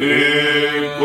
in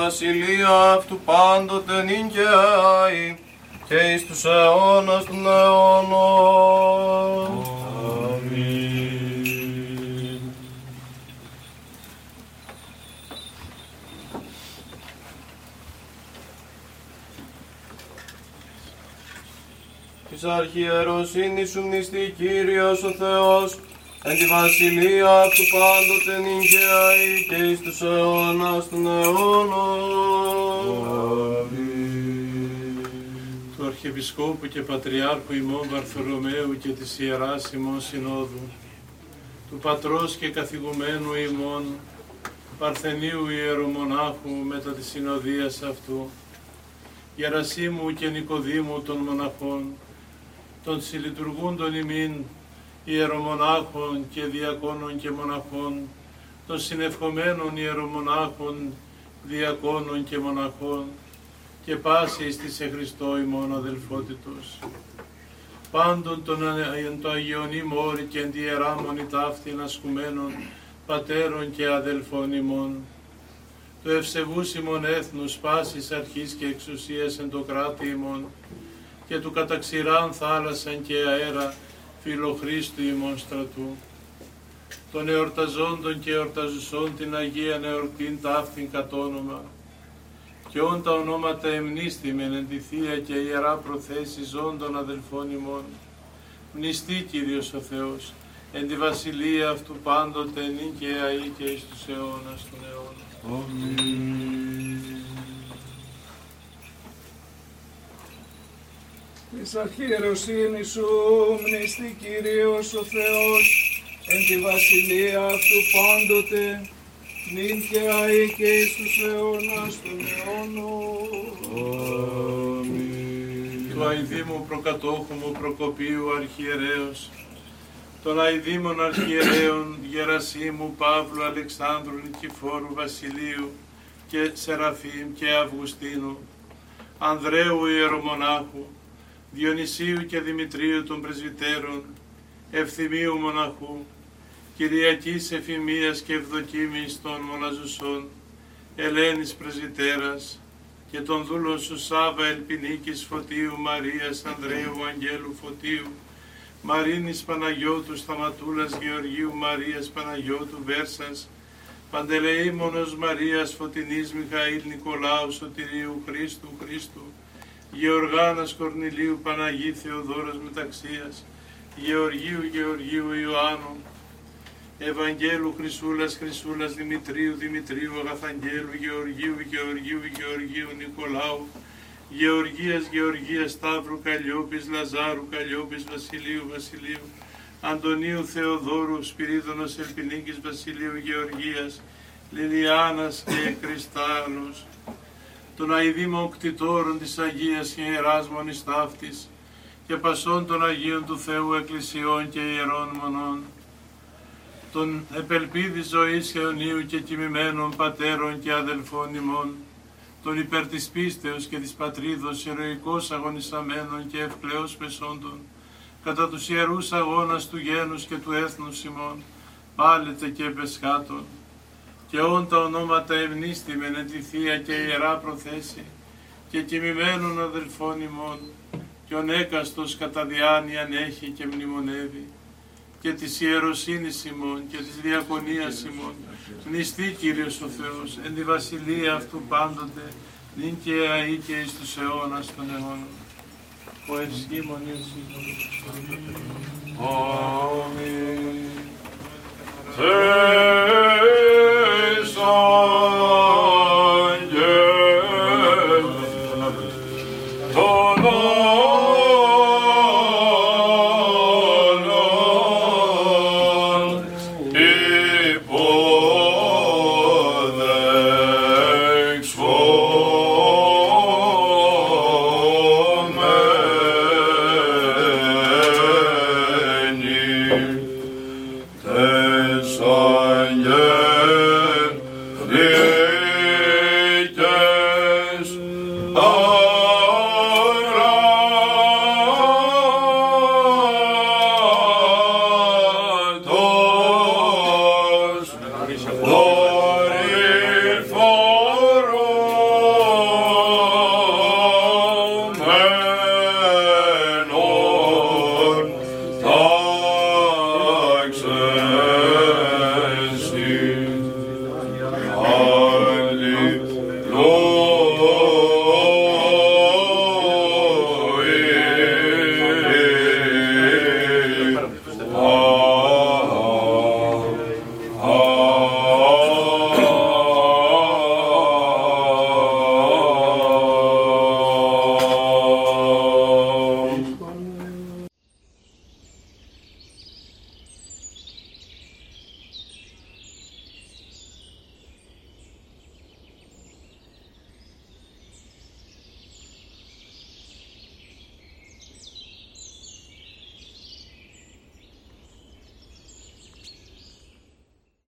βασιλεία αυτού πάντοτε νυν και άη και εις τους αιώνας των αιώνων. Αμήν. Της αρχιεροσύνης σου μνηστεί Κύριος ο Θεός, εν τη βασιλεία αυτού πάντοτε νυν και αεί και εις τους αιώνας των αιώνων. του Αρχιεπισκόπου και Πατριάρχου ημών Βαρθολομαίου και της Ιεράς ημών Συνόδου, του Πατρός και Καθηγουμένου ημών Παρθενίου Ιερομονάχου μετά της συνοδείας αυτού, Γερασίμου και Νικοδήμου των μοναχών, των συλλειτουργούντων ημίν ιερομονάχων και διακόνων και μοναχών, των συνευχομένων ιερομονάχων, διακόνων και μοναχών, και πάση εις της σε Χριστώ ημών αδελφότητος. Πάντων των α- εν το Αγιον ημόρι και εν τη ιεράμονη ταύτην ασκουμένων πατέρων και αδελφών ημών. Το ευσεβούς ημών έθνους πάσης αρχής και εξουσίας εν το κράτη ημών και του καταξηράν θάλασσαν και αέρα φιλοχρίστου ημών στρατού. Των εορταζόντων και εορταζουσών την Αγία εορτήν ταύτην κατ' όνομα και όν τα ονόματα εμνίστημεν εν τη Θεία και Ιερά προθέση ζώντων αδελφών ημών. Μνηστή Κύριος ο Θεός, εν τη βασιλεία αυτού πάντοτε νυν και αεί και εις τους αιώνας των αιώνων. Της αρχιεροσύνης σου μνηστή Κύριος ο Θεός, εν τη βασιλεία αυτού πάντοτε, νυν και αεί και εις τους αιώνας των αιώνων. Του αηδήμου προκατόχου μου προκοπίου αρχιερέως, των αηδήμων αρχιερέων Γερασίμου, Παύλου, Αλεξάνδρου, Νικηφόρου, Βασιλείου και Σεραφείμ και Αυγουστίνου, Ανδρέου Ιερομονάχου, Διονυσίου και Δημητρίου των Πρεσβυτέρων, Ευθυμίου Μοναχού, Κυριακής Εφημίας και Ευδοκίμης των Μοναζουσών, Ελένης Πρεσβυτέρας και των δούλων σου Σάβα Ελπινίκης Φωτίου Μαρίας Ανδρέου Αγγέλου Φωτίου, Μαρίνης Παναγιώτου Σταματούλας Γεωργίου Μαρίας Παναγιώτου Βέρσας, Παντελεήμονος Μαρίας Φωτεινής Μιχαήλ Νικολάου Σωτηρίου Χρήστου Χρήστου, Γεωργάνας Κορνηλίου Παναγί Θεοδόρος Μεταξίας, Γεωργίου Γεωργίου Ιωάννου, Ευαγγέλου Χρυσούλας Χρυσούλας Δημητρίου Δημητρίου Αγαθαγγέλου Γεωργίου Γεωργίου Γεωργίου Νικολάου, Γεωργίας Γεωργίας Σταύρου Καλλιόπης Λαζάρου Καλλιόπης Βασιλείου Βασιλείου, Αντωνίου Θεοδόρου Σπυρίδωνος Ελπινίκης Βασιλείου Γεωργίας, Λιλιάνας και Κρυστάλλους, των αηδήμων κτητόρων της Αγίας και Ιεράς Μονής Ταύτης και πασών των Αγίων του Θεού Εκκλησιών και Ιερών Μονών, των επελπίδης ζωής αιωνίου και κοιμημένων πατέρων και αδελφών ημών, των υπέρ της πίστεως και της πατρίδος ηρωικός αγωνισαμένων και ευκλαίως πεσόντων, κατά τους ιερούς αγώνας του γένους και του έθνους ημών, πάλετε και επεσχάτων, και όν τα ονόματα ευνίστημεν εν τη Θεία και Ιερά προθέση, και κοιμημένων αδελφών ημών, και ον έκαστος κατά διάνοιαν έχει και μνημονεύει, και της ιεροσύνης ημών και της διακονίας ημών, μνηστή Κύριος ο Θεός, εν τη βασιλεία αυτού πάντοτε, νυν και αεί και εις τους αιώνας των αιώνων. Ο ευσχήμων Αμήν.